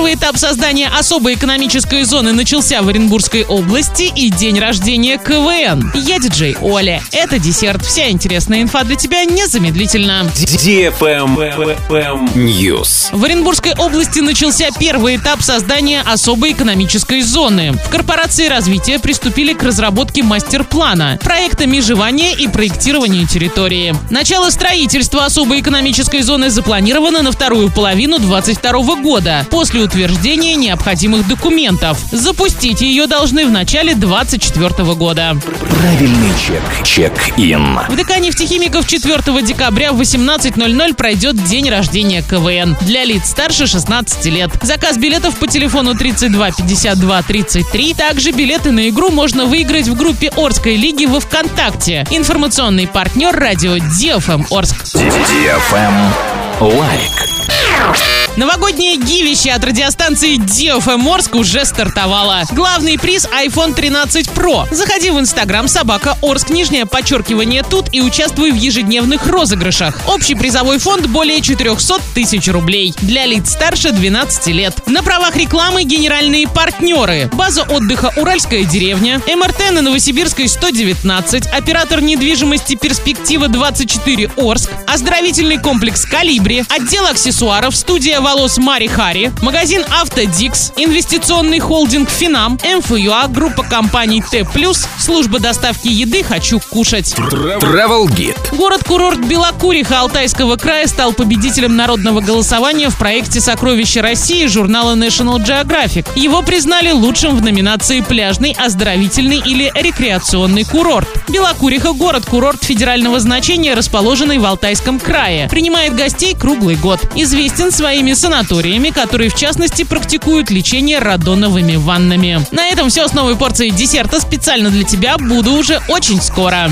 Первый этап создания особой экономической зоны начался в Оренбургской области и день рождения КВН. Я диджей Оля. Это десерт. Вся интересная инфа для тебя незамедлительно. News. В Оренбургской области начался первый этап создания особой экономической зоны. В корпорации развития приступили к разработке мастер-плана, проекта межевания и проектирования территории. Начало строительства особой экономической зоны запланировано на вторую половину 2022 года, после утверждения необходимых документов. Запустить ее должны в начале 2024 года. Правильный чек. Чек-ин. В ДК нефтехимиков 4 декабря в 18.00 пройдет день рождения КВН для лиц старше 16 лет. Заказ билетов по телефону 32 52 33. Также билеты на игру можно выиграть в группе Орской лиги во ВКонтакте. Информационный партнер радио DFM Орск. Лайк. Новогоднее гивище от радиостанции DFM Орск уже стартовало. Главный приз iPhone 13 Pro. Заходи в Инстаграм собака Орск, нижнее подчеркивание тут и участвуй в ежедневных розыгрышах. Общий призовой фонд более 400 тысяч рублей. Для лиц старше 12 лет. На правах рекламы генеральные партнеры. База отдыха «Уральская деревня», МРТ на Новосибирской 119, оператор недвижимости «Перспектива 24 Орск», оздоровительный комплекс «Калибри», отдел аксессуаров, студия волос Мари Хари, магазин Автодикс, инвестиционный холдинг Финам, МФЮА, группа компаний Т+, служба доставки еды «Хочу кушать». Travel Guide. Город-курорт Белокуриха Алтайского края стал победителем народного голосования в проекте «Сокровища России» журнала National Geographic. Его признали лучшим в номинации «Пляжный, оздоровительный или рекреационный курорт». Белокуриха – город-курорт федерального значения, расположенный в Алтайском крае. Принимает гостей круглый год. Известен своими санаториями, которые в частности практикуют лечение радоновыми ваннами. На этом все с новой порцией десерта специально для тебя. Буду уже очень скоро.